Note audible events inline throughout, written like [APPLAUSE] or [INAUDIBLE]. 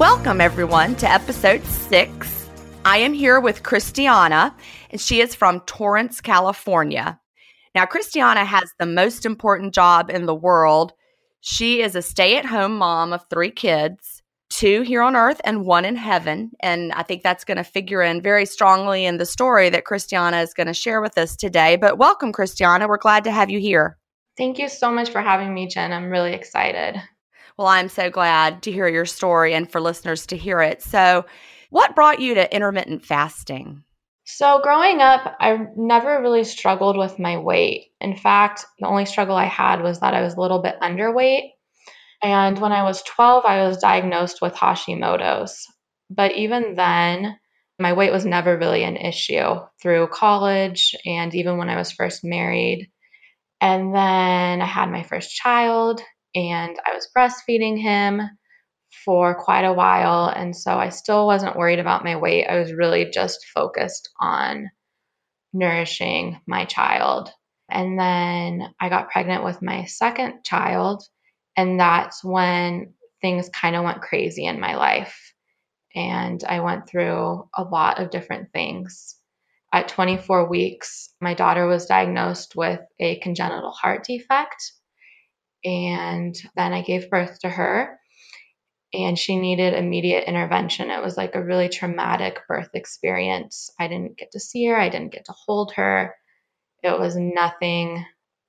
Welcome, everyone, to episode six. I am here with Christiana, and she is from Torrance, California. Now, Christiana has the most important job in the world. She is a stay at home mom of three kids, two here on earth and one in heaven. And I think that's going to figure in very strongly in the story that Christiana is going to share with us today. But welcome, Christiana. We're glad to have you here. Thank you so much for having me, Jen. I'm really excited. Well, I'm so glad to hear your story and for listeners to hear it. So, what brought you to intermittent fasting? So, growing up, I never really struggled with my weight. In fact, the only struggle I had was that I was a little bit underweight. And when I was 12, I was diagnosed with Hashimoto's. But even then, my weight was never really an issue through college and even when I was first married. And then I had my first child, and I was breastfeeding him for quite a while. And so I still wasn't worried about my weight. I was really just focused on nourishing my child. And then I got pregnant with my second child. And that's when things kind of went crazy in my life. And I went through a lot of different things. At 24 weeks, my daughter was diagnosed with a congenital heart defect and then I gave birth to her and she needed immediate intervention. It was like a really traumatic birth experience. I didn't get to see her, I didn't get to hold her. It was nothing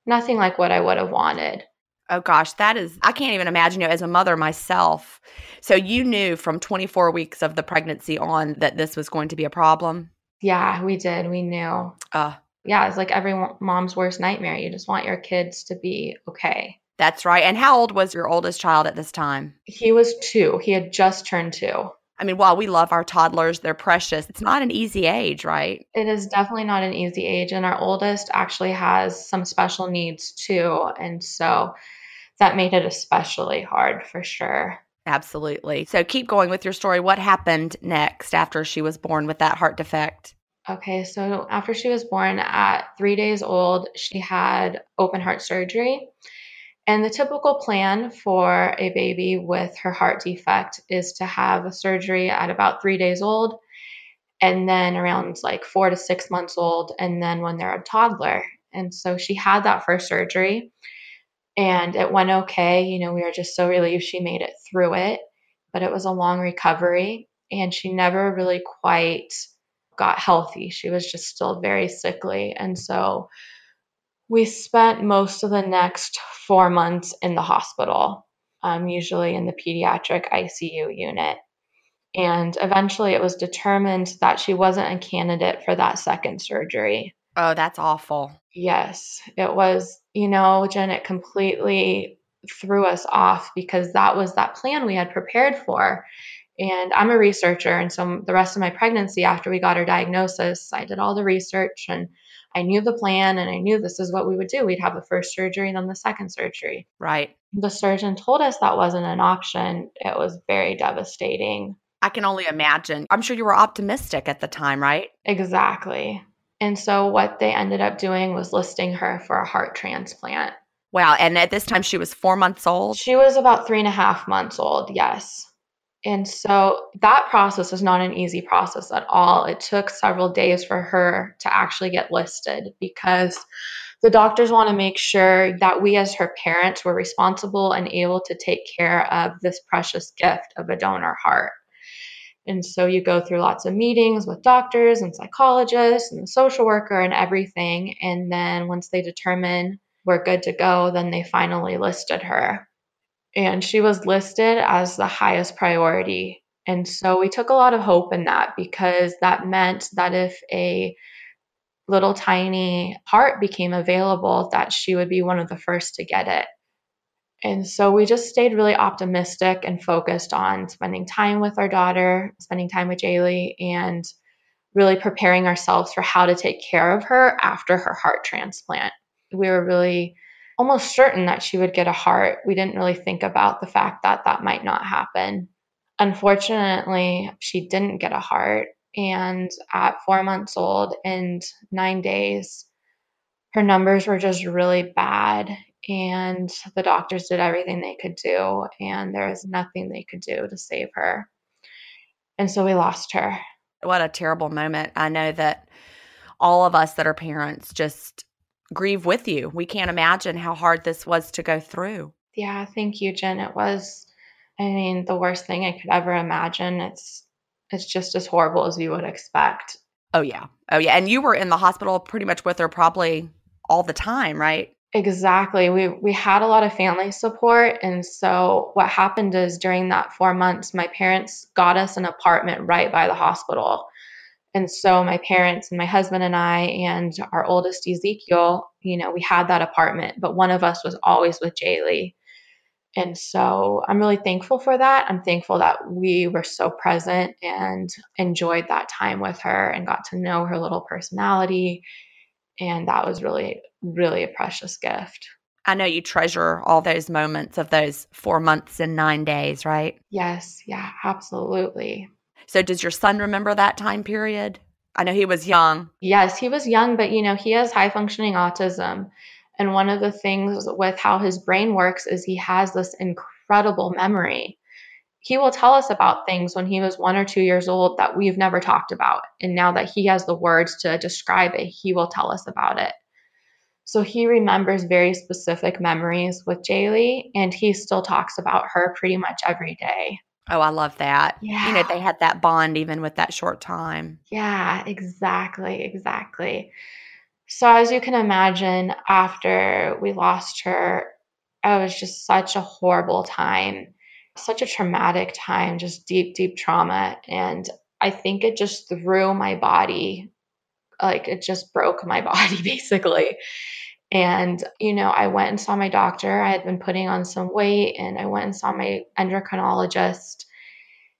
nothing like what I would have wanted. Oh gosh, that is I can't even imagine you as a mother myself. So you knew from 24 weeks of the pregnancy on that this was going to be a problem? Yeah, we did. We knew. Uh yeah, it's like every mom's worst nightmare. You just want your kids to be okay. That's right. And how old was your oldest child at this time? He was two. He had just turned two. I mean, while we love our toddlers, they're precious. It's not an easy age, right? It is definitely not an easy age. And our oldest actually has some special needs too. And so that made it especially hard for sure. Absolutely. So keep going with your story. What happened next after she was born with that heart defect? Okay, so after she was born at three days old, she had open heart surgery. And the typical plan for a baby with her heart defect is to have a surgery at about three days old, and then around like four to six months old, and then when they're a toddler. And so she had that first surgery and it went okay. You know, we were just so relieved she made it through it, but it was a long recovery and she never really quite got healthy. She was just still very sickly. And so we spent most of the next four months in the hospital, um, usually in the pediatric ICU unit. And eventually it was determined that she wasn't a candidate for that second surgery. Oh, that's awful. Yes, it was, you know, Jen, it completely threw us off because that was that plan we had prepared for. And I'm a researcher. And so the rest of my pregnancy, after we got her diagnosis, I did all the research and I knew the plan and I knew this is what we would do. We'd have the first surgery and then the second surgery. Right. The surgeon told us that wasn't an option. It was very devastating. I can only imagine. I'm sure you were optimistic at the time, right? Exactly. And so what they ended up doing was listing her for a heart transplant. Wow. And at this time, she was four months old? She was about three and a half months old, yes. And so that process is not an easy process at all. It took several days for her to actually get listed because the doctors want to make sure that we, as her parents, were responsible and able to take care of this precious gift of a donor heart. And so you go through lots of meetings with doctors and psychologists and the social worker and everything. And then once they determine we're good to go, then they finally listed her. And she was listed as the highest priority. And so we took a lot of hope in that because that meant that if a little tiny heart became available, that she would be one of the first to get it. And so we just stayed really optimistic and focused on spending time with our daughter, spending time with Jaylee, and really preparing ourselves for how to take care of her after her heart transplant. We were really almost certain that she would get a heart. We didn't really think about the fact that that might not happen. Unfortunately, she didn't get a heart. And at four months old and nine days, her numbers were just really bad and the doctors did everything they could do and there was nothing they could do to save her and so we lost her what a terrible moment i know that all of us that are parents just grieve with you. We can't imagine how hard this was to go through. Yeah thank you jen. It was i mean the worst thing i could ever imagine. It's it's just as horrible as you would expect. Oh yeah. Oh yeah. And you were in the hospital pretty much with her probably all the time right? Exactly. We we had a lot of family support. And so what happened is during that 4 months my parents got us an apartment right by the hospital. And so my parents and my husband and I and our oldest Ezekiel, you know, we had that apartment, but one of us was always with Jaylee. And so I'm really thankful for that. I'm thankful that we were so present and enjoyed that time with her and got to know her little personality. And that was really really a precious gift. I know you treasure all those moments of those four months and nine days, right? Yes. Yeah, absolutely. So, does your son remember that time period? I know he was young. Yes, he was young, but you know, he has high functioning autism. And one of the things with how his brain works is he has this incredible memory. He will tell us about things when he was one or two years old that we've never talked about. And now that he has the words to describe it, he will tell us about it. So he remembers very specific memories with Jaylee, and he still talks about her pretty much every day. Oh, I love that. Yeah. You know, they had that bond even with that short time. Yeah, exactly. Exactly. So, as you can imagine, after we lost her, it was just such a horrible time, such a traumatic time, just deep, deep trauma. And I think it just threw my body, like it just broke my [LAUGHS] body basically. And, you know, I went and saw my doctor. I had been putting on some weight and I went and saw my endocrinologist.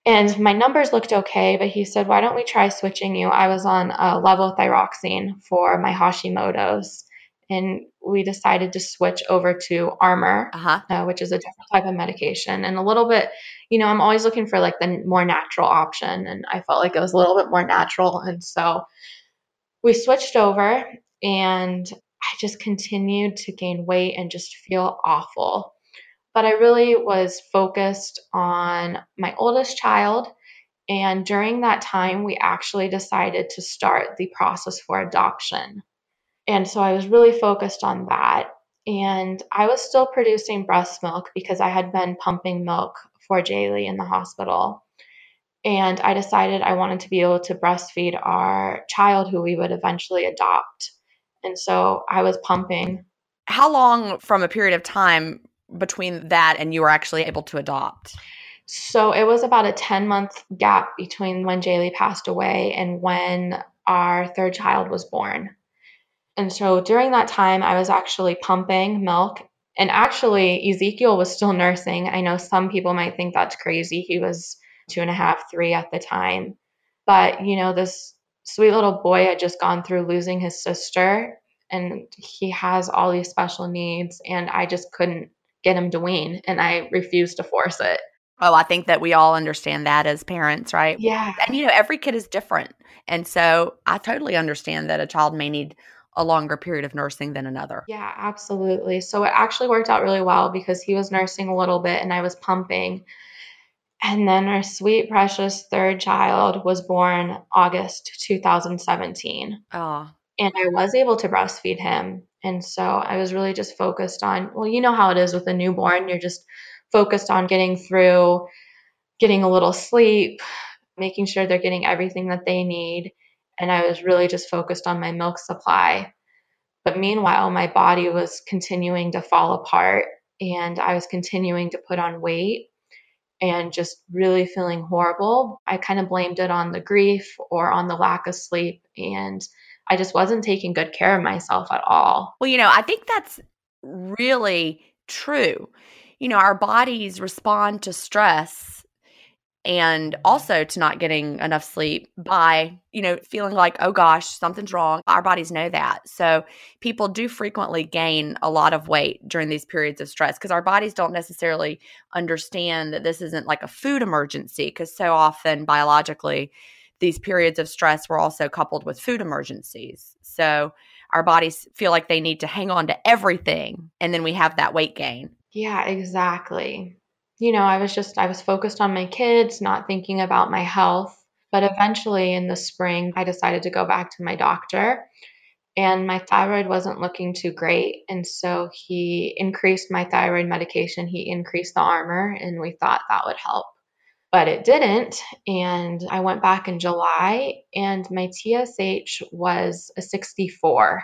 And my numbers looked okay, but he said, Why don't we try switching you? I was on a levothyroxine for my Hashimoto's. And we decided to switch over to Armour, Uh-huh. uh, which is a different type of medication. And a little bit, you know, I'm always looking for like the more natural option. And I felt like it was a little bit more natural. And so we switched over and I just continued to gain weight and just feel awful. But I really was focused on my oldest child. And during that time, we actually decided to start the process for adoption. And so I was really focused on that. And I was still producing breast milk because I had been pumping milk for Jaylee in the hospital. And I decided I wanted to be able to breastfeed our child who we would eventually adopt. And so I was pumping. How long from a period of time between that and you were actually able to adopt? So it was about a 10 month gap between when Jaylee passed away and when our third child was born. And so during that time, I was actually pumping milk. And actually, Ezekiel was still nursing. I know some people might think that's crazy. He was two and a half, three at the time. But, you know, this sweet little boy had just gone through losing his sister, and he has all these special needs. And I just couldn't get him to wean, and I refused to force it. Oh, I think that we all understand that as parents, right? Yeah. And you know, every kid is different. And so I totally understand that a child may need a longer period of nursing than another. Yeah, absolutely. So it actually worked out really well because he was nursing a little bit and I was pumping. And then our sweet, precious third child was born August 2017. Oh, And I was able to breastfeed him. And so I was really just focused on, well, you know how it is with a newborn. You're just focused on getting through, getting a little sleep, making sure they're getting everything that they need. And I was really just focused on my milk supply. But meanwhile, my body was continuing to fall apart and I was continuing to put on weight and just really feeling horrible. I kind of blamed it on the grief or on the lack of sleep. And I just wasn't taking good care of myself at all. Well, you know, I think that's really true. You know, our bodies respond to stress and also to not getting enough sleep by, you know, feeling like, oh gosh, something's wrong. Our bodies know that. So people do frequently gain a lot of weight during these periods of stress because our bodies don't necessarily understand that this isn't like a food emergency because so often biologically, these periods of stress were also coupled with food emergencies. So our bodies feel like they need to hang on to everything. And then we have that weight gain. Yeah, exactly. You know, I was just, I was focused on my kids, not thinking about my health. But eventually in the spring, I decided to go back to my doctor and my thyroid wasn't looking too great. And so he increased my thyroid medication. He increased the Armour, and we thought that would help. But it didn't. And I went back in July, and my TSH was a 64.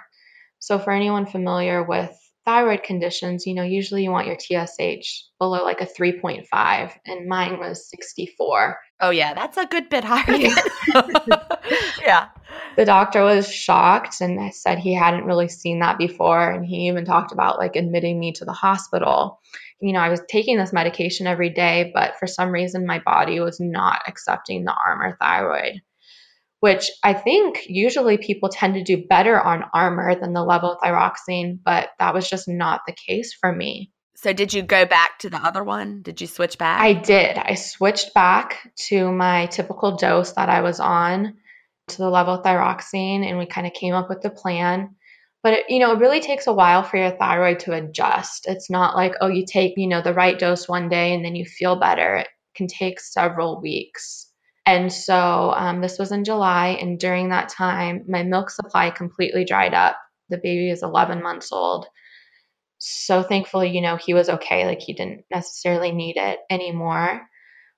So, for anyone familiar with thyroid conditions, you know, usually you want your TSH below like a 3.5, and mine was 64. Oh, yeah, that's a good bit higher. [LAUGHS] yeah. The doctor was shocked and said he hadn't really seen that before. And he even talked about like admitting me to the hospital. You know, I was taking this medication every day, but for some reason my body was not accepting the Armour thyroid which I think usually people tend to do better on Armour than the levothyroxine, but that was just not the case for me. So, did you go back to the other one? Did you switch back? I did. I switched back to my typical dose that I was on to the levothyroxine, and we kind of came up with the plan. But it, you know, it really takes a while for your thyroid to adjust. It's not like, oh, you take, you know, the right dose one day and then you feel better. It can take several weeks. And so um, this was in July, and during that time, my milk supply completely dried up. The baby is 11 months old. So thankfully, you know, he was okay. Like he didn't necessarily need it anymore.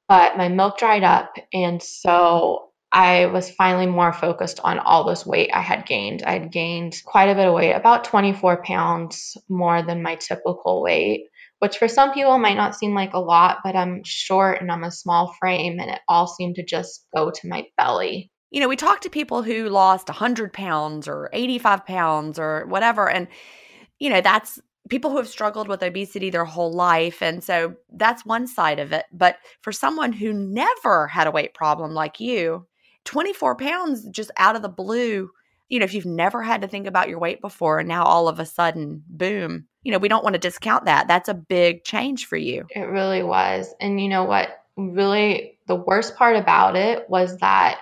But my milk dried up. And so I was finally more focused on all this weight I had gained. I had gained quite a bit of weight, about 24 pounds more than my typical weight which for some people might not seem like a lot, but I'm short and I'm a small frame, and it all seemed to just go to my belly. You know, we talk to people who lost 100 pounds or 85 pounds or whatever, and, you know, that's people who have struggled with obesity their whole life. And so that's one side of it. But for someone who never had a weight problem like you, 24 pounds just out of the blue, you know, if you've never had to think about your weight before and now all of a sudden, boom, you know, we don't want to discount that. That's a big change for you. It really was. And you know what? Really, the worst part about it was that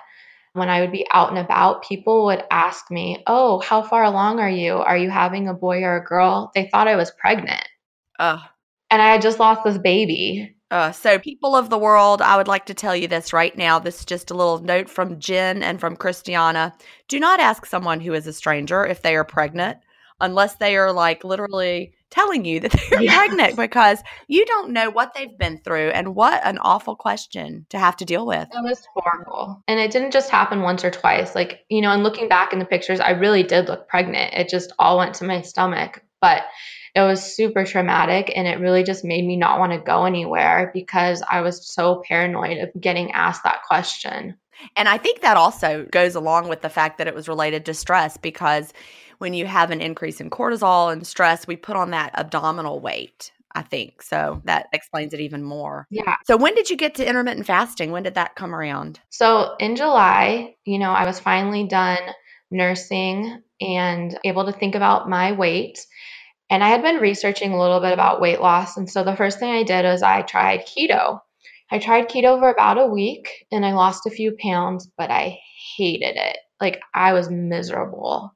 when I would be out and about, people would ask me, Oh, how far along are you? Are you having a boy or a girl? They thought I was pregnant. Uh, and I had just lost this baby. Uh, so, people of the world, I would like to tell you this right now. This is just a little note from Jen and from Christiana. Do not ask someone who is a stranger if they are pregnant unless they are like literally telling you that [LAUGHS] they're yeah. pregnant because you don't know what they've been through and what an awful question to have to deal with. It was horrible. And it didn't just happen once or twice. Like, you know, and looking back in the pictures, I really did look pregnant. It just all went to my stomach. But it was super traumatic and it really just made me not want to go anywhere because I was so paranoid of getting asked that question. And I think that also goes along with the fact that it was related to stress because when you have an increase in cortisol and stress, we put on that abdominal weight. I think. So that explains it even more. Yeah. So when did you get to intermittent fasting? When did that come around? So in July, you know, I was finally done nursing and able to think about my weight. And I had been researching a little bit about weight loss. And so the first thing I did was I tried keto. I tried keto for about a week and I lost a few pounds, but I hated it. Like I was miserable.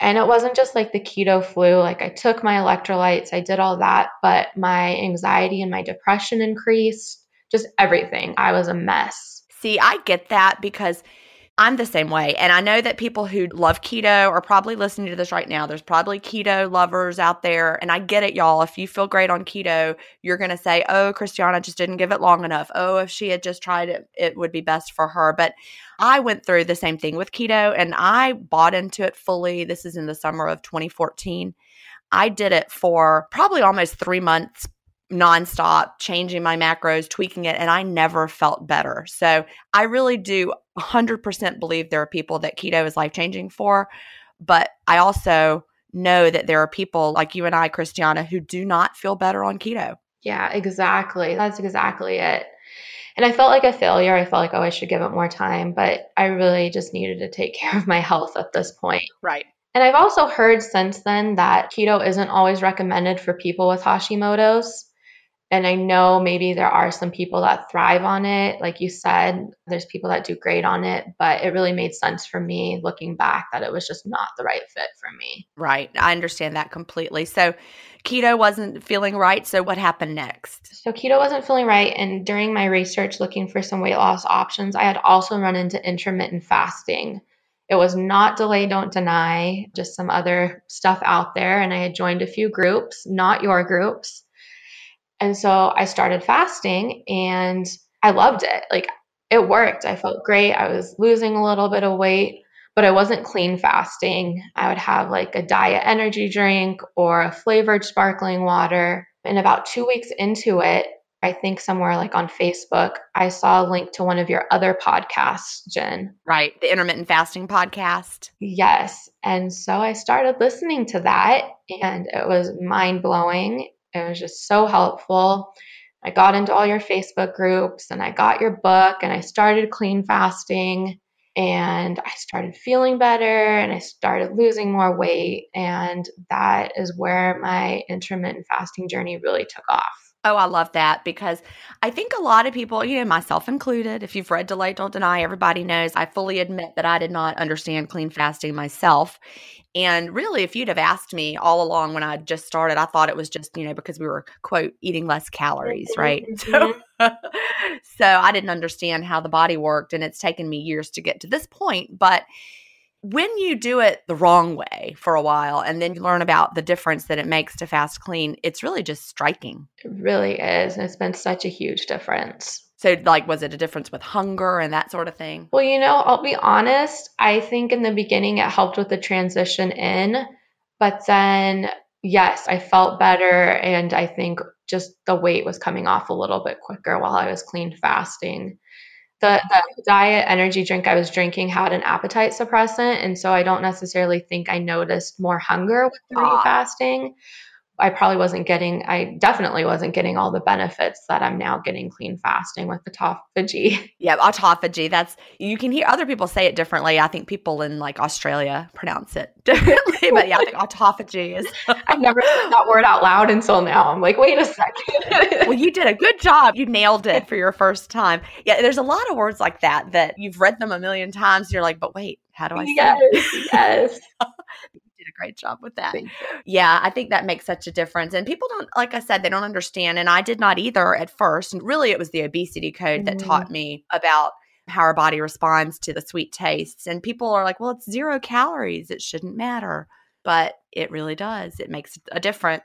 And it wasn't just like the keto flu. Like I took my electrolytes, I did all that, but my anxiety and my depression increased, just everything. I was a mess. See, I get that because I'm the same way. And I know that people who love keto are probably listening to this right now. There's probably keto lovers out there. And I get it, y'all. If you feel great on keto, you're going to say, oh, Christiana just didn't give it long enough. Oh, if she had just tried it, it would be best for her. But I went through the same thing with keto and I bought into it fully. This is in the summer of 2014. I did it for probably almost three months nonstop, changing my macros, tweaking it, and I never felt better. So I really do 100% believe there are people that keto is life changing for. But I also know that there are people like you and I, Christiana, who do not feel better on keto. Yeah, exactly. That's exactly it. And I felt like a failure. I felt like, oh, I should give it more time. But I really just needed to take [LAUGHS] care of my health at this point. Right. And I've also heard since then that keto isn't always recommended for people with Hashimoto's. And I know maybe there are some people that thrive on it. Like you said, there's people that do great on it, but it really made sense for me looking back that it was just not the right fit for me. Right. I understand that completely. So keto wasn't feeling right. So what happened next? So keto wasn't feeling right. And during my research looking for some weight loss options, I had also run into intermittent fasting. It was not delay, don't deny, just some other stuff out there. And I had joined a few groups, not your groups and so I started fasting and I loved it. Like it worked. I felt great. I was losing a little bit of weight, but I wasn't clean fasting. I would have like a diet energy drink or a flavored sparkling water. And about two weeks into it, I think somewhere like on Facebook, I saw a link to one of your other podcasts, Jen. Right. The intermittent fasting podcast. Yes. And so I started listening to that and it was mind blowing. It was just so helpful. I got into all your Facebook groups and I got your book and I started clean fasting and I started feeling better and I started losing more weight. And that is where my intermittent fasting journey really took off. Oh, I love that because I think a lot of people, you know, myself included, if you've read Delay Don't Deny, everybody knows I fully admit that I did not understand clean fasting myself. And really, if you'd have asked me all along when I just started, I thought it was just, you know, because we were, quote, eating less calories, mm-hmm, right? [LAUGHS] So, mm-hmm. so I didn't understand how the body worked. And it's taken me years to get to this point. But when you do it the wrong way for a while and then you learn about the difference that it makes to fast clean, it's really just striking. It really is. And it's been such a huge difference. So, like, was it a difference with hunger and that sort of thing? Well, you know, I'll be honest. I think in the beginning it helped with the transition in, but then, yes, I felt better. And I think just the weight was coming off a little bit quicker while I was clean fasting the, the diet energy drink I was drinking had an appetite suppressant. And so I don't necessarily think I noticed more hunger with the ah. fasting. I probably wasn't getting, I definitely wasn't getting all the benefits that I'm now getting clean fasting with autophagy. [LAUGHS] Yeah, autophagy. That's, you can hear other people say it differently. I think people in like Australia pronounce it [LAUGHS] differently, but yeah, I think autophagy is. [LAUGHS] I've never said that word out loud until now. I'm like, wait a second. well, you did a good job. You nailed it for your first time. Yeah, there's a lot of words like that that you've read them a million times. You're like, but wait, how do I say yes, it? Yes. Great job with that. Yeah, I think that makes such a difference. And people don't, like I said, they don't understand. And I did not either at first. And really, it was the obesity code mm-hmm. that taught me about how our body responds to the sweet tastes. And people are like, well, it's zero calories. It shouldn't matter. But it really does. It makes a difference.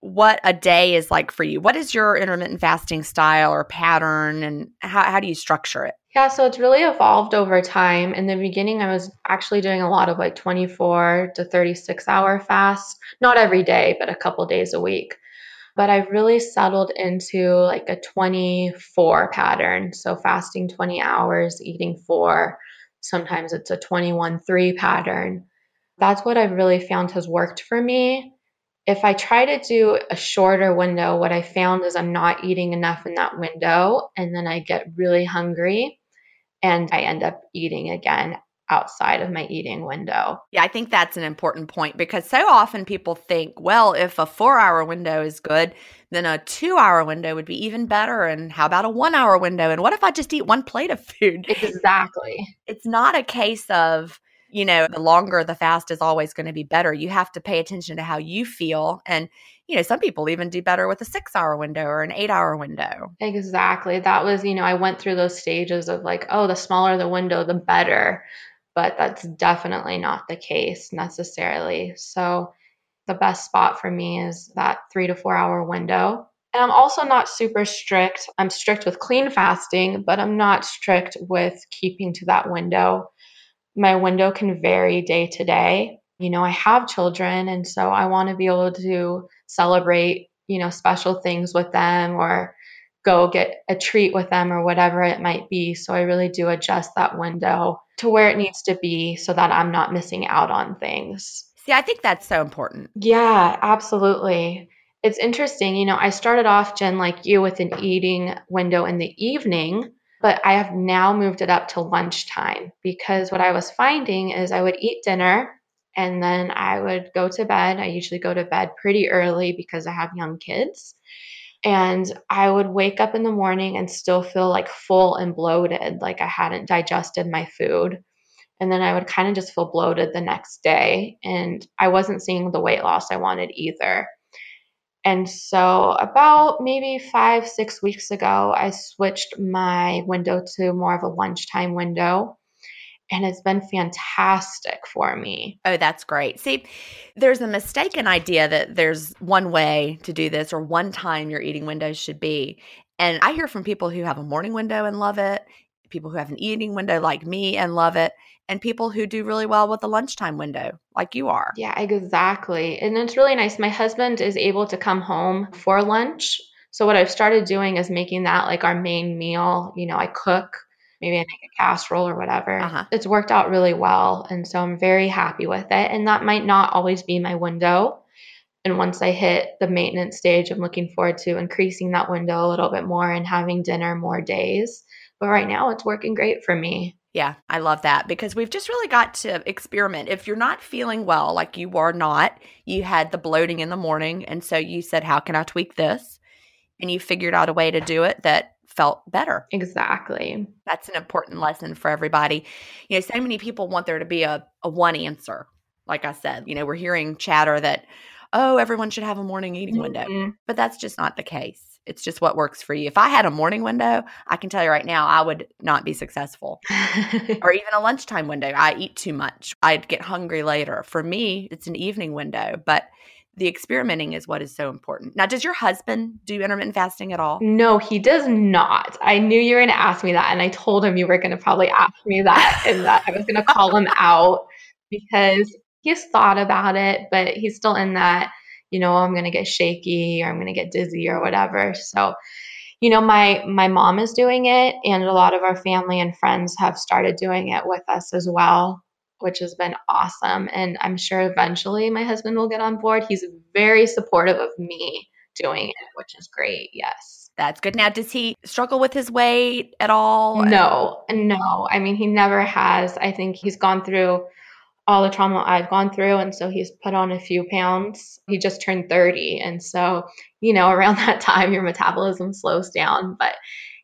what a day is like for you. What is your intermittent fasting style or pattern and how, how do you structure it? Yeah, so it's really evolved over time. In the beginning, I was actually doing a lot of like 24 to 36 hour fasts, not every day, but a couple days a week. But I've really settled into like a 24 pattern. So fasting 20 hours, eating four. Sometimes it's a 21 3 pattern. That's what I've really found has worked for me if I try to do a shorter window, what I found is I'm not eating enough in that window. And then I get really hungry and I end up eating again outside of my eating window. Yeah, I think that's an important point because so often people think, well, if a four hour window is good, then a two hour window would be even better. And how about a one hour window? And what if I just eat one plate of food? Exactly. It's not a case of, you know, the longer the fast is always going to be better. You have to pay attention to how you feel. And, you know, some people even do better with a six hour window or an eight hour window. Exactly. That was, you know, I went through those stages of like, oh, the smaller the window, the better. But that's definitely not the case necessarily. So the best spot for me is that three to four hour window. And I'm also not super strict. I'm strict with clean fasting, but I'm not strict with keeping to that window my window can vary day to day. You know, I have children, and so I want to be able to celebrate, you know, special things with them or go get a treat with them or whatever it might be. So I really do adjust that window to where it needs to be so that I'm not missing out on things. See, I think that's so important. Yeah, absolutely. It's interesting. You know, I started off, Jen, like you, with an eating window in the evening but I have now moved it up to lunchtime because what I was finding is I would eat dinner and then I would go to bed. I usually go to bed pretty early because I have young kids. And I would wake up in the morning and still feel like full and bloated, like I hadn't digested my food. And then I would kind of just feel bloated the next day. And I wasn't seeing the weight loss I wanted either. And so, about maybe five, six weeks ago, I switched my window to more of a lunchtime window and it's been fantastic for me. Oh, that's great. See, there's a mistaken idea that there's one way to do this or one time your eating window should be. And I hear from people who have a morning window and love it, people who have an eating window like me and love it, and people who do really well with the lunchtime window like you are. Yeah, exactly. And it's really nice. My husband is able to come home for lunch. So what I've started doing is making that like our main meal. You know, I cook maybe I make a casserole or whatever. Uh-huh. It's worked out really well. And so I'm very happy with it. And that might not always be my window. And once I hit the maintenance stage, I'm looking forward to increasing that window a little bit more and having dinner more days. But right now, it's working great for me. Yeah, I love that because we've just really got to experiment. If you're not feeling well, like you were not, you had the bloating in the morning. And so you said, How can I tweak this? And you figured out a way to do it that felt better. Exactly. That's an important lesson for everybody. You know, so many people want there to be a, a one answer. Like I said, you know, we're hearing chatter that, oh, everyone should have a morning eating window. Mm-hmm. But that's just not the case. It's just what works for you. If I had a morning window, I can tell you right now, I would not be successful. [LAUGHS] or even a lunchtime window. I eat too much. I'd get hungry later. For me, it's an evening window. But the experimenting is what is so important. Now, does your husband do intermittent fasting at all? No, he does not. I knew you were going to ask me that, and I told him you were going to probably ask me that, and that I was going to call him [LAUGHS] out because he's thought about it, but he's still in that, you know, I'm going to get shaky or I'm going to get dizzy or whatever. So, you know, my my mom is doing it, and a lot of our family and friends have started doing it with us as well which has been awesome. And I'm sure eventually my husband will get on board. He's very supportive of me doing it, which is great. Yes. That's good. Now, does he struggle with his weight at all? No, no. I mean, he never has. I think he's gone through all the trauma I've gone through. And so he's put on a few pounds. He just turned 30. And so, you know, [LAUGHS] around that time, your metabolism slows down. But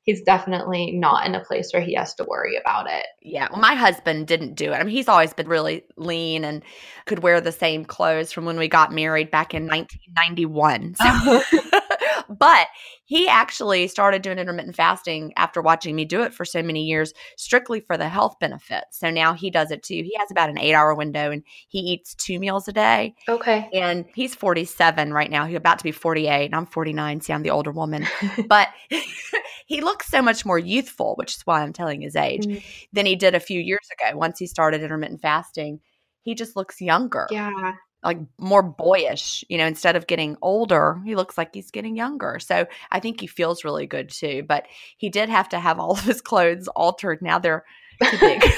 he's definitely not in a place where he has to worry about it. Yeah. Well, my husband didn't do it. I mean, he's always been really lean and could wear the same clothes from when we got married back in 1991. So. [LAUGHS] but he actually started doing intermittent fasting after watching me do it for so many years, strictly for the health benefits. So now he does it too. He has about an eight hour window and he eats two meals a day. Okay. And he's 47 right now. He's about to be 48, and I'm 49. See, I'm the older woman. [LAUGHS] but [LAUGHS] he looks so much more youthful, which is why I'm telling his age, mm-hmm. than he did a few years ago. Once he started intermittent fasting, he just looks younger. Yeah like more boyish, you know, instead of getting older, he looks like he's getting younger. So I think he feels really good too. But he did have to have [LAUGHS] all of his clothes altered. Now they're too big. [LAUGHS]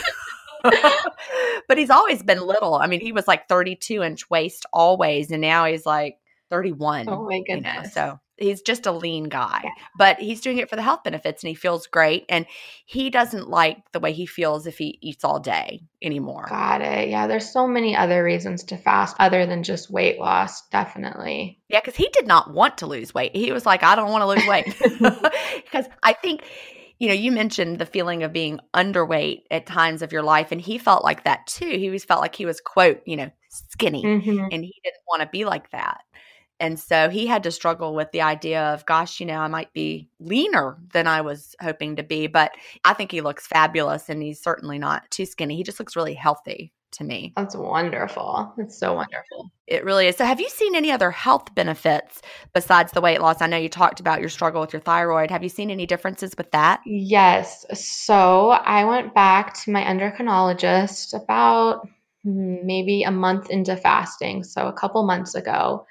[LAUGHS] but he's always been little. I mean, he was like 32 inch waist always, and now he's like 31. Oh my goodness. You know, so he's just a lean guy, yeah. but he's doing it for the health benefits and he feels great. And he doesn't like the way he feels if he eats all day anymore. Got it. Yeah. There's so many other reasons to fast other than just weight loss. Definitely. Yeah. Cause he did not want to lose weight. He was like, I don't want to lose weight. [LAUGHS] [LAUGHS] Because I think you know, you mentioned the feeling of being underweight at times of your life, and he felt like that too. He always felt like he was, quote, you know, skinny, mm-hmm. and he didn't want to be like that. And so he had to struggle with the idea of, gosh, you know, I might be leaner than I was hoping to be. But I think he looks fabulous and he's certainly not too skinny. He just looks really healthy to me. That's wonderful. It's so wonderful. It really is. So, have you seen any other health benefits besides the weight loss? I know you talked about your struggle with your thyroid. Have you seen any differences with that? Yes. So, I went back to my endocrinologist about hmm, maybe a month into fasting. So, a couple months ago.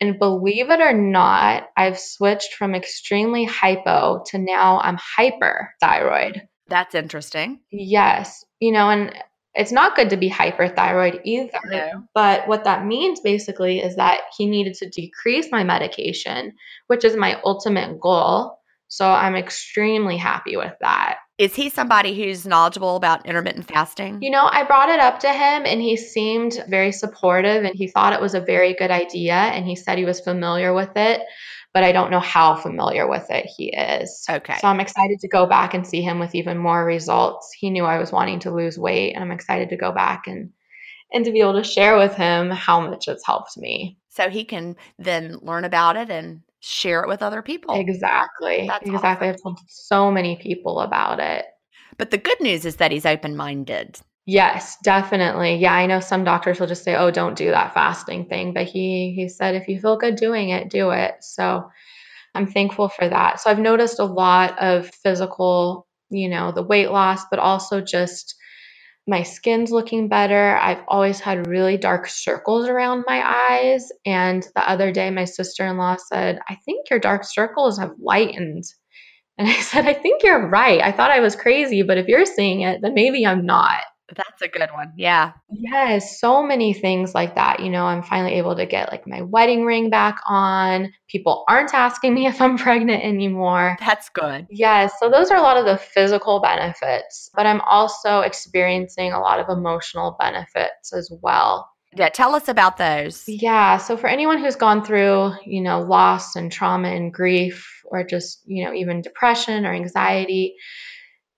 And believe it or not, I've switched from extremely hypo to now I'm hyperthyroid. That's interesting. Yes. You know, and it's not good to be hyperthyroid either. No. But what that means basically is that he needed to decrease my medication, which is my ultimate goal. So I'm extremely happy with that. Is he somebody who's knowledgeable about intermittent fasting? You know, I brought it up to him and he seemed very supportive and he thought it was a very good idea and he said he was familiar with it. but I don't know how familiar with it he is. Okay. So I'm excited to go back and see him with even more results. He knew I was wanting to lose weight, and I'm excited to go back and and to be able to share with him how much it's helped me. So he can then learn about it and share it with other people. Exactly. That's exactly. awesome. I've told so many people about it. But the good news is that he's open minded. Yes, definitely. Yeah, I know some doctors will just say, "Oh, don't do that fasting thing," but he he said if you feel good doing it, do it. So I'm thankful for that. So I've noticed a lot of physical, you know, the weight loss, but also just my skin's looking better. I've always had really dark circles around my eyes, and the other day my sister-in-law said, "I think your dark circles have lightened." And [LAUGHS] I said, I think you're right. I thought I was crazy, but if you're seeing it, then maybe I'm not. That's a good one. Yeah. Yes, so many things like that. You know, I'm finally able to get like my wedding ring back on. People aren't asking me [LAUGHS] if I'm pregnant anymore. That's good. Yes, so those are a lot of the physical benefits, but I'm also experiencing a lot of emotional benefits as well. Yeah. Tell us about those. Yeah, so for anyone who's gone through, you know, loss and trauma and grief, or just, you know, even depression or anxiety,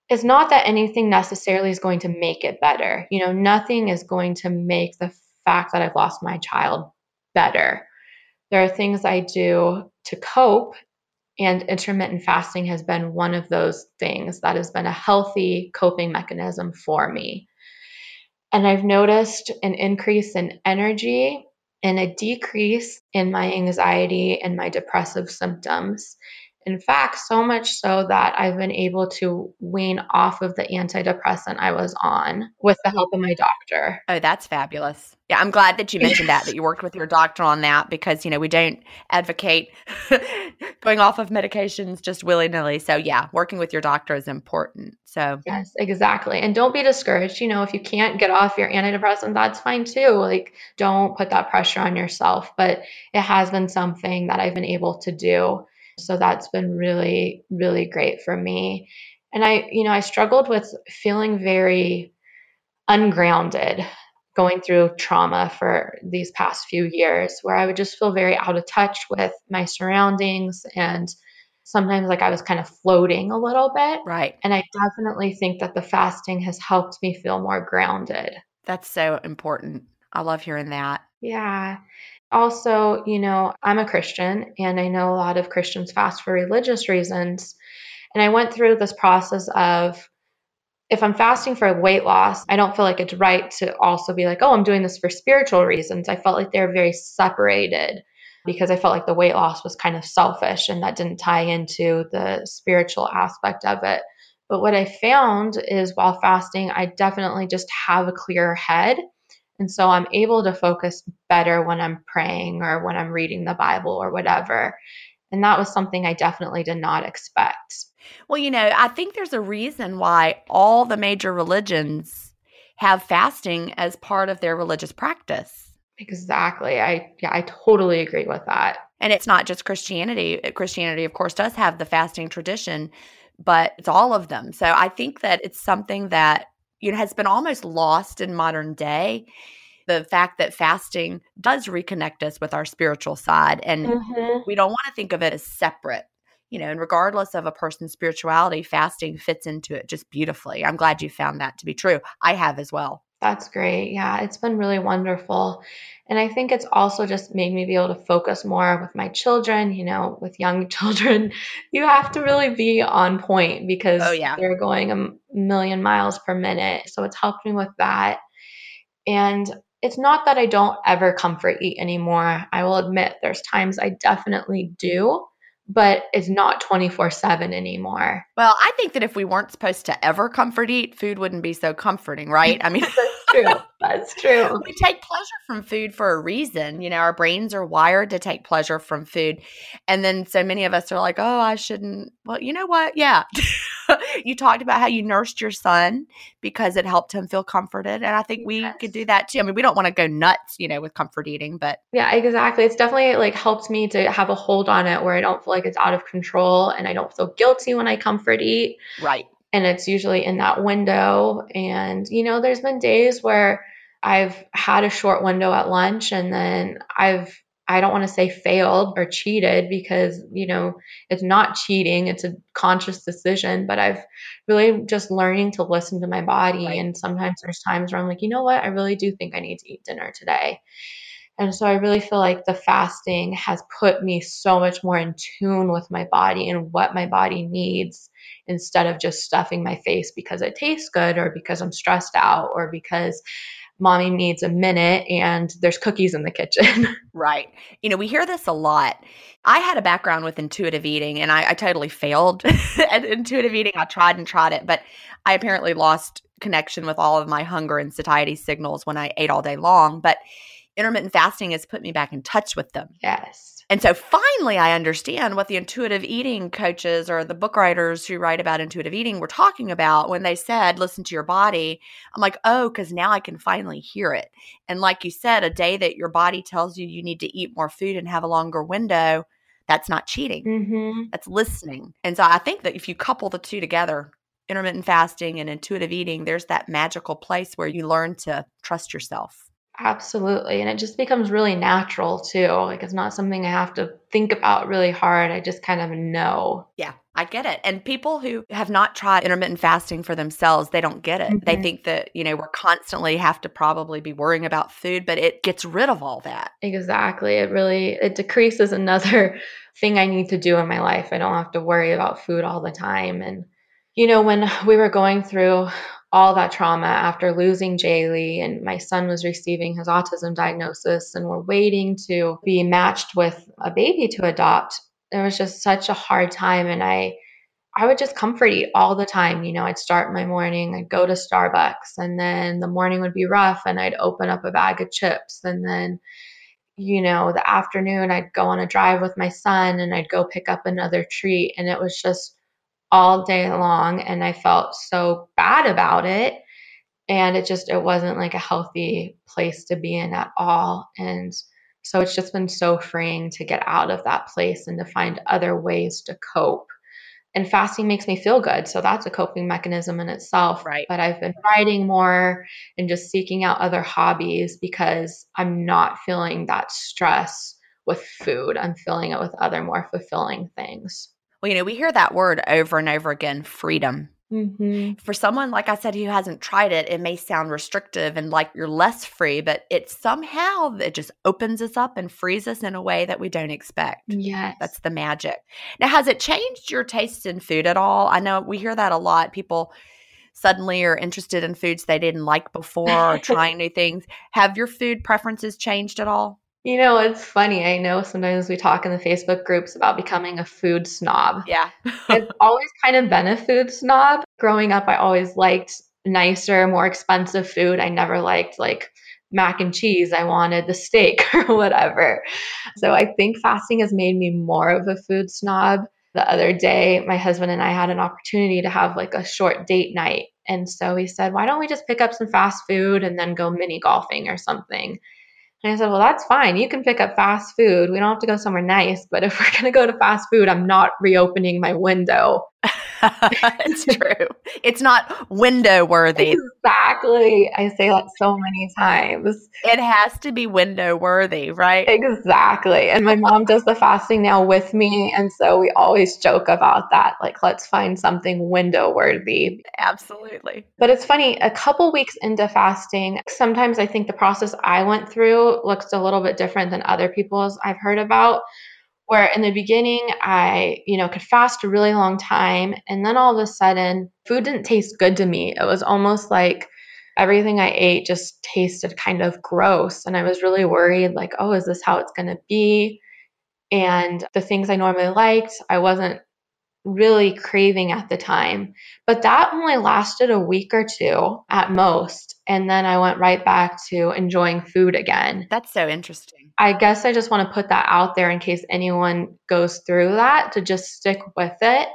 it's not that anything necessarily is going to make it better. You know, nothing is going to make the fact that I've lost my child better. There are things I do to cope, and intermittent fasting has been one of those things that has been a healthy coping mechanism for me. And I've noticed an increase in energy and a decrease in my anxiety and my depressive symptoms. In fact, so much so that I've been able to wean off of the antidepressant I was on with the help of my doctor. Oh, that's fabulous. Yeah, I'm glad that you mentioned that, that you worked with your doctor on that because, you know, we don't advocate [LAUGHS] going off of medications just willy nilly. So, yeah, working with your doctor is important. So, Yes, exactly. And don't be discouraged. You know, if you can't get off your antidepressant, that's fine too. Like, don't put that pressure on yourself. But it has been something that I've been able to do. So that's been really, really great for me. And I, you know, I struggled with feeling very ungrounded going through trauma for these past few years, where I would just feel very out of touch with my surroundings and sometimes like I was kind of floating a little bit. right. And I definitely think that the fasting has helped me feel more grounded. That's so important. I love hearing that. Yeah. Also, you know, I'm a Christian and I know a lot of Christians fast for religious reasons. And I went through this process of if I'm fasting for weight loss, I don't feel like it's right to also be like, oh, I'm doing this for spiritual reasons. I felt like they're very separated because I felt like the weight loss was kind of selfish and that didn't tie into the spiritual aspect of it. But what I found is while fasting, I definitely just have a clearer head. And so I'm able to focus better when I'm praying or when I'm reading the Bible or whatever. And that was something I definitely did not expect. Well, you know, I think there's a reason why all the major religions have fasting as part of their religious practice. Exactly. I yeah, I totally agree with that. And it's not just Christianity. Christianity, of course, does have the fasting tradition, but it's all of them. So I think that it's something that you know has been almost lost in modern day. The fact that fasting does reconnect us with our spiritual side, and Mhm. we don't want to think of it as separate. You know, and regardless of a person's spirituality, fasting fits into it just beautifully. I'm glad you found that to be true. I have as well. That's great. Yeah, it's been really wonderful. And I think it's also just made me be able to focus more with my children. You know, with young [LAUGHS] children, you have to really be on point because Oh, yeah. they're going a million miles per minute. So it's helped me with that. And it's not that I don't ever comfort eat anymore. I will admit there's times I definitely do, but it's not 24 7 anymore. Well, I think that if we weren't supposed to ever comfort eat, food wouldn't be so comforting, right? I mean, [LAUGHS] true. That's true. we take pleasure from food for a reason. You know, our brains are wired to take pleasure from food. And then so many of us are like, oh, I shouldn't. Well, you know what? Yeah. [LAUGHS] you talked about how you nursed your son because it helped him feel comforted. And I think we Yes. could do that too. I mean, we don't want to go nuts, you know, with comfort eating, but Yeah, exactly. It's definitely like helped me to have a hold on it where I don't feel like it's out of control and I don't feel guilty when I comfort eat. right. And it's usually in that window. And, you know, there's been days where I've had a short window at lunch and then I've I don't want to say failed or cheated because, you know, it's not cheating, it's a conscious decision, but I've really just learning to listen to my body. Right. And sometimes there's times where I'm like, you know what, I really do think I need to eat dinner today. And so I really feel like the fasting has put me so much more in tune with my body and what my body needs instead of just stuffing my face because it tastes good or because I'm stressed out or because mommy needs a minute and there's cookies in the kitchen. [LAUGHS] right. You know, we hear this a lot. I had a background with intuitive eating and I, I totally failed [LAUGHS] at intuitive eating. I tried and tried it, but I apparently lost connection with all of my hunger and satiety signals when I ate all day long. But intermittent fasting has put me back in touch with them. Yes. And so finally, I understand what the intuitive eating coaches or the book writers who write about intuitive eating were talking about when they said, listen to your body. I'm like, oh, because now I can finally hear it. And like you said, a day that your body tells you you need to eat more food and have a longer window, that's not cheating. Mm-hmm. That's listening. And so I think that if you couple the two together, intermittent fasting and intuitive eating, there's that magical place where you learn to trust yourself. Absolutely. And it just becomes really natural too. Like it's not something I have to think about really hard. I just kind of know. Yeah, I get it. And people who have not tried intermittent fasting for themselves, they don't get it. Mm-hmm. They think that, you know, we're constantly have to probably be worrying about food, but it gets rid of all that. Exactly. It really it decreases another [LAUGHS] thing I need to do in my life. I don't have to worry about food all the time and you know, when we were going through all that trauma after losing Jaylee and my son was receiving his autism diagnosis and we're waiting to be matched with a baby to adopt. It was just such a hard time and I I would just comfort eat all the time. You know, I'd start my morning, I'd go to Starbucks, and then the morning would be rough, and I'd open up a bag of chips. And then, you know, the afternoon, I'd go on a drive with my son and I'd go pick up another treat. And it was just all day long and I felt so bad about it. And it just it wasn't like a healthy place to be in at all. And so it's just been so freeing to get out of that place and to find other ways to cope. And fasting makes me feel good so that's a coping mechanism in itself. Right. But i've been writing more and just seeking out other hobbies because i'm not feeling that stress with food. I'm feeling it with other more fulfilling things well, you know, we hear that word over and over again freedom. Mm-hmm. For someone, like I said, who hasn't tried it, it may sound restrictive and like you're less free, but it somehow it just opens us up and frees us in a way that we don't expect. Yes. That's the magic. Now, has it changed your taste in food at all? I know we hear that a lot. People suddenly are interested in foods they didn't like before or [LAUGHS] trying new things. Have your food preferences changed at all? You know, it's funny. I know sometimes we talk in the Facebook groups about becoming a food snob. Yeah. [LAUGHS] I've always kind of been a food snob. Growing up, I always liked nicer, more expensive food. I never liked like mac and cheese. I wanted the steak [LAUGHS] or whatever. So I think fasting has made me more of a food snob. The other day, my husband and I had an opportunity to have like a short date night. And so we said, why don't we just pick up some fast food and then go mini golfing or something? And I said, Well, that's fine. You can pick up fast food. We don't have to go somewhere nice. But if we're going to go to fast food, I'm not reopening my window. [LAUGHS] it's true. It's not window worthy. Exactly. I say that so many times. It has to be window worthy, right? Exactly. And my mom does the fasting now with me. And so we always joke about that. Like, let's find something window worthy. Absolutely. But it's funny, a couple weeks into fasting, sometimes I think the process I went through looks a little bit different than other people's I've heard about where in the beginning I, you know, could fast a really long time and then all of a sudden food didn't taste good to me. It was almost like everything I ate just tasted kind of gross and I was really worried like, oh, is this how it's going to be? And the things I normally liked, I wasn't really craving at the time. But that only lasted a week or two at most. And then I went right back to enjoying food again. That's so interesting. I guess I just want to put that out there in case anyone goes through that to just stick with it.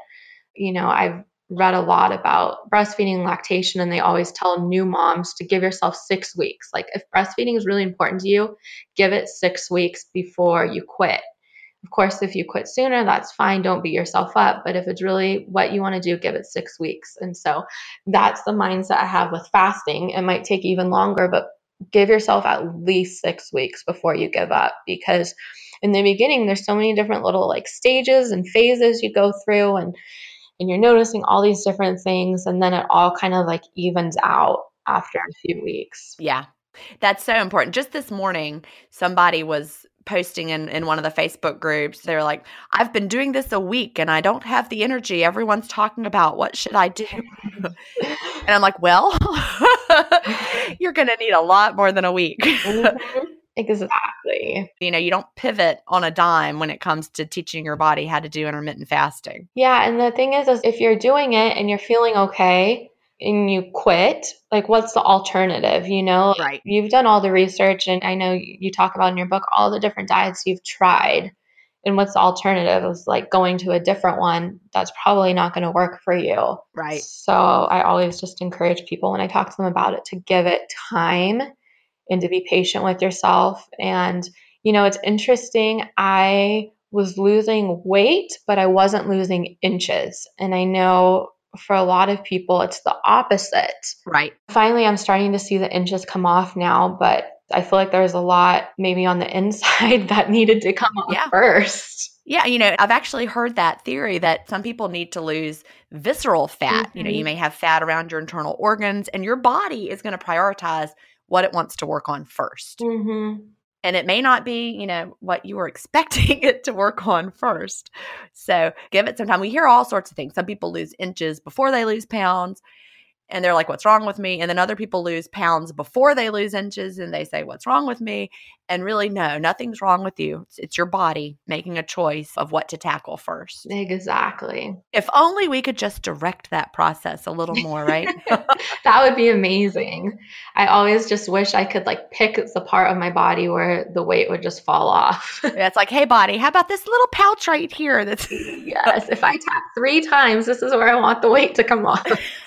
You know, I've read a lot about breastfeeding lactation and they always tell new moms to give yourself 6 weeks. Like if breastfeeding is really important to you, give it 6 weeks before you quit of course, if you quit sooner, that's fine. Don't beat yourself up. But if it's really what you want to do, give it six weeks. And so that's the mindset I have with fasting. It might take even longer, but give yourself at least six weeks before you give up because in the beginning there's so many different little like stages and phases you go through and and you're noticing all these different things and then it all kind of like evens out after a few weeks yeah that's so important just this morning somebody was posting in, in one of the Facebook groups. They're like, I've been doing this a week and I don't have the energy. Everyone's talking about what should I do? [LAUGHS] and I'm like, well, [LAUGHS] you're going to need a lot more than a week. mm-hmm. [LAUGHS] Exactly. You know, you don't pivot on a dime when it comes to teaching your body how to do intermittent fasting. Yeah. And the thing is, is if you're doing it and you're feeling okay, and you quit, like what's the alternative? You know, right. you've done all the research, and I know you talk about in your book all the different diets you've tried. And what's the alternative is like going to a different one that's probably not going to work for you. Right. So I always just encourage people when I talk to them about it to give it time and to be patient with yourself. And, you know, it's interesting. I was losing weight, but I wasn't losing inches. And I know for a lot of people, it's the opposite. Right. Finally, I'm starting to see the inches come off now, but I feel like there's a lot maybe on the [LAUGHS] inside that needed to come off yeah. first. Yeah, you know, I've actually heard that theory that some people need to lose visceral fat. Mm-hmm. You know, you mm-hmm. may have fat around your internal organs, and your body is going to prioritize what it wants to work on 1st mm-hmm and it may not be you know what you were [LAUGHS] expecting it to work on first so give it some time we hear all sorts of things some people lose inches before they lose pounds and they're like, What's wrong with me? And then other people lose pounds before they lose inches and they say, What's wrong with me? And really, no, nothing's wrong with you. It's, it's, your body making a choice of what to tackle first. Exactly. If only we could just direct that process a little more, right? [LAUGHS] that would be amazing. I always just wish I could like pick the part of my body where the weight would just fall off. [LAUGHS] yeah, it's like, Hey, body, how about this little pouch right here? That's yes. If I tap three times, this is where I want the weight to come off. [LAUGHS]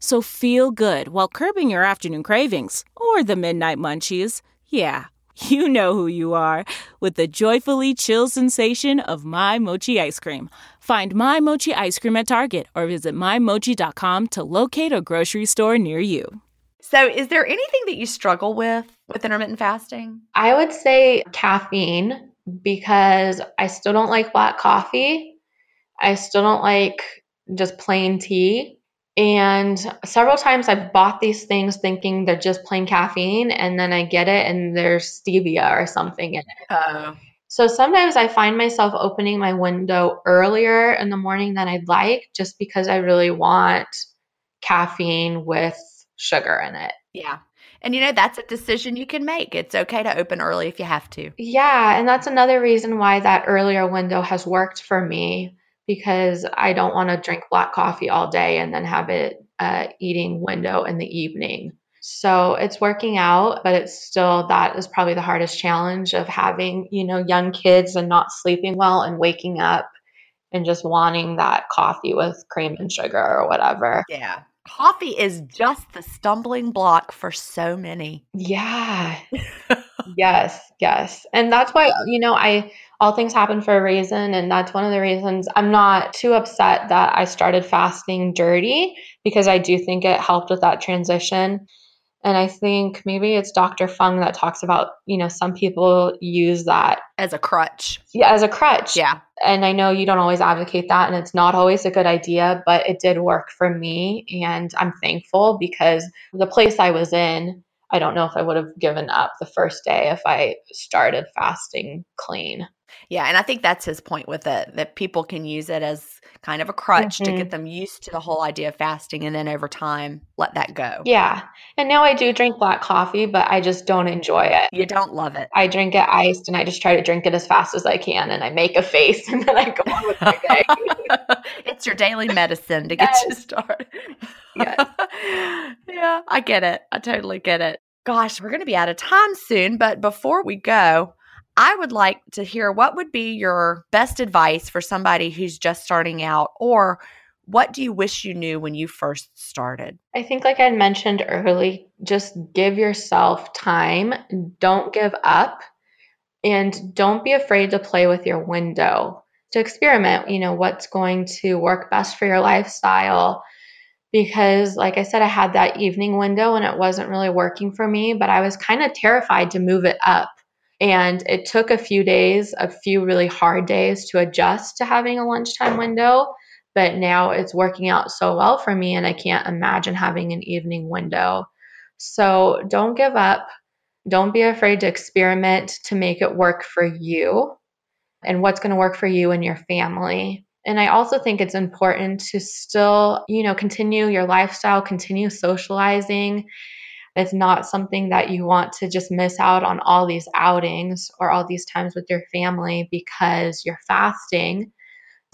So feel good while curbing your afternoon cravings or the midnight munchies. Yeah, [LAUGHS] you know who you are with the joyfully chill sensation of My Mochi ice cream. Find My Mochi ice cream at Target or visit MyMochi.com to locate a grocery store near you. So, is there anything that you struggle with with intermittent fasting? I would say caffeine because I still don't like black coffee. I still don't like just plain tea. And several times I've bought these things thinking they're just plain caffeine, and then I get it and there's stevia or something in it. Uh, so sometimes I find myself opening my window earlier in the morning than I'd like just because I really want caffeine with sugar in it. Yeah. And you know, that's a decision you can make. It's okay to open early if you have to. Yeah. And that's another reason why that earlier window has worked for me because I don't want to drink black coffee all day and then have it uh, eating window in the evening. So it's working out, but it's still that is probably the hardest challenge of having, you know, young kids and not sleeping well and waking up and just wanting that coffee with cream and sugar or whatever. Yeah. Coffee is just the stumbling block for so many. Yeah. [LAUGHS] yes, yes. And that's why, you know, I all things happen for a reason. And that's one of the reasons I'm not too upset that I started fasting dirty because I do think it helped with that transition. And I think maybe it's Dr. Fung that talks about, you know, some people use that as a crutch. Yeah, as a crutch. Yeah. And I know you don't always advocate that and it's not always a good idea, but it did work for me and I'm thankful because the place I was in, I don't know if I would have given up the first day if I started fasting clean. Yeah, and I think that's his point with it that people can use it as kind of a crutch mm-hmm. to get them used to the whole idea of fasting and then over time let that go. Yeah. And now I do drink black coffee, but I just don't enjoy it. You don't love it. I drink it iced and I just try to drink it as fast as I can and I make a face [LAUGHS] and then I go on with my day. [LAUGHS] it's your daily medicine to get yes. you started. Yeah. [LAUGHS] yeah, I get it. I totally get it. Gosh, we're going to be out of time soon, but before we go, I would like to hear what would be your best advice for somebody who's just starting out, or what do you wish you knew when you first started? I think, like I mentioned early, just give yourself time, don't give up, and don't be afraid to play with your window to experiment, you know, what's going to work best for your lifestyle. Because, like I said, I had that evening window and it wasn't really working for me, but I was kind of terrified to move it up and it took a few days, a few really hard days to adjust to having a lunchtime window. But now it's working out so well for me, and I can't imagine having an evening window. So don't give up. Don't be afraid to experiment to make it work for you and what's going to work for you and your family. And I also think it's important to still, you know, continue your lifestyle, continue socializing it's not something that you want to just miss out on all these outings or all these times with your family because you're fasting.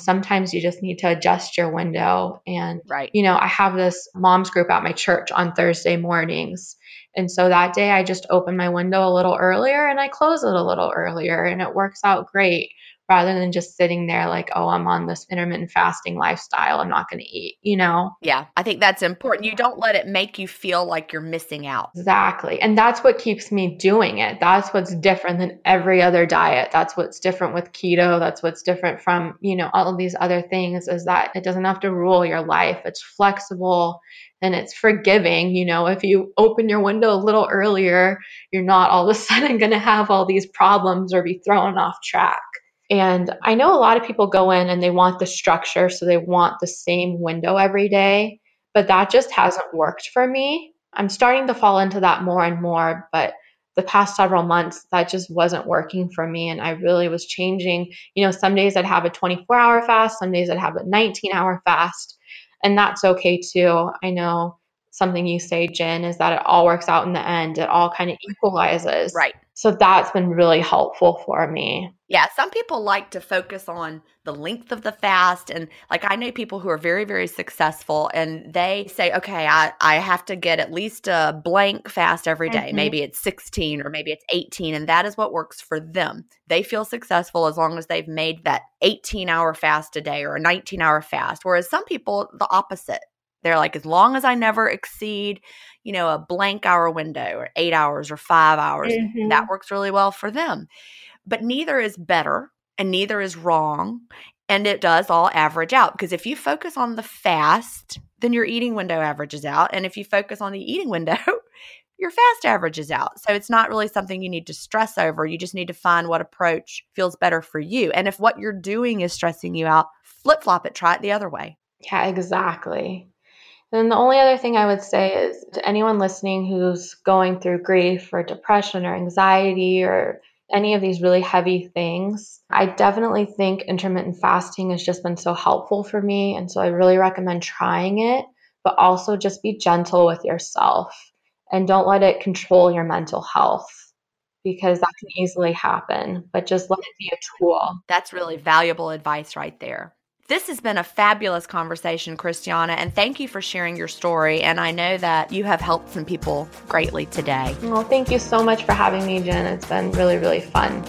Sometimes you just need to adjust your window. And, right. you know, I have this mom's group at my church on Thursday mornings. And so that day I just open my window a little earlier and I close it a little earlier, and it works out great rather than just sitting there like, oh, I'm on this intermittent fasting lifestyle. I'm not going to eat, you know? Yeah, I think that's important. You don't let it make you feel like you're missing out. Exactly. And that's what keeps me doing it. That's what's different than every other diet. That's what's different with keto. That's what's different from, you know, all of these other things is that it doesn't have to rule your life. It's flexible and it's forgiving. You know, if you open your window a little earlier, you're not all of a [LAUGHS] sudden going to have all these problems or be thrown off track. And I know a lot of people go in and they want the structure, so they want the same window every day, but that just hasn't worked for me. I'm starting to fall into that more and more, but the past several months that just wasn't working for me and I really was changing. You know, some days I'd have a 24 hour fast, some days I'd have a 19 hour fast, and that's okay too. I know something you say, Gin, is that it all works out in the end. It all kind of equalizes. Right. So that's been really helpful for me. Yeah, some people like to focus on the length of the fast. And like I know people who are very, very successful and they say, okay, I, I have to get at least a blank fast every day. Mm-hmm. Maybe it's 16 or maybe it's 18. And that is what works for them. They feel successful as long as they've made that 18 hour fast a day or a 19 hour fast. Whereas some people, the opposite. They're like, as long as I never exceed, you know, a blank hour window or eight hours or five hours, mm-hmm. that works really well for them. But neither is better and neither is wrong. And it does all average out because if you focus on the fast, then your eating window averages out. And if you focus on the eating window, [LAUGHS] your fast averages out. So it's not really something you need to stress over. You just need to find what approach feels better for you. And if what you're doing is stressing you out, flip flop it, try it the other way. Yeah, exactly. Then the only other thing I would say is to anyone listening who's going through grief or depression or anxiety or any of these really heavy things, I definitely think intermittent fasting has just been so helpful for me. And so I really recommend trying it, but also just be gentle with yourself and don't let it control your mental health because that can easily happen, but just let it be a tool. That's really valuable advice right there. This has been a fabulous conversation, Christiana, and thank you for sharing your story. And I know that you have helped some people greatly today. Well, thank you so much for having me, Gin. It's been really, really fun.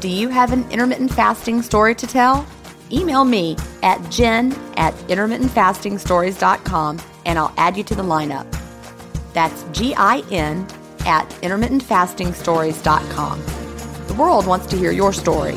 Do you have an intermittent fasting story to tell? Email me at gin at intermittentfastingstories.com and I'll add you to the lineup. That's G I N at intermittentfastingstories.com. The world wants to hear your story.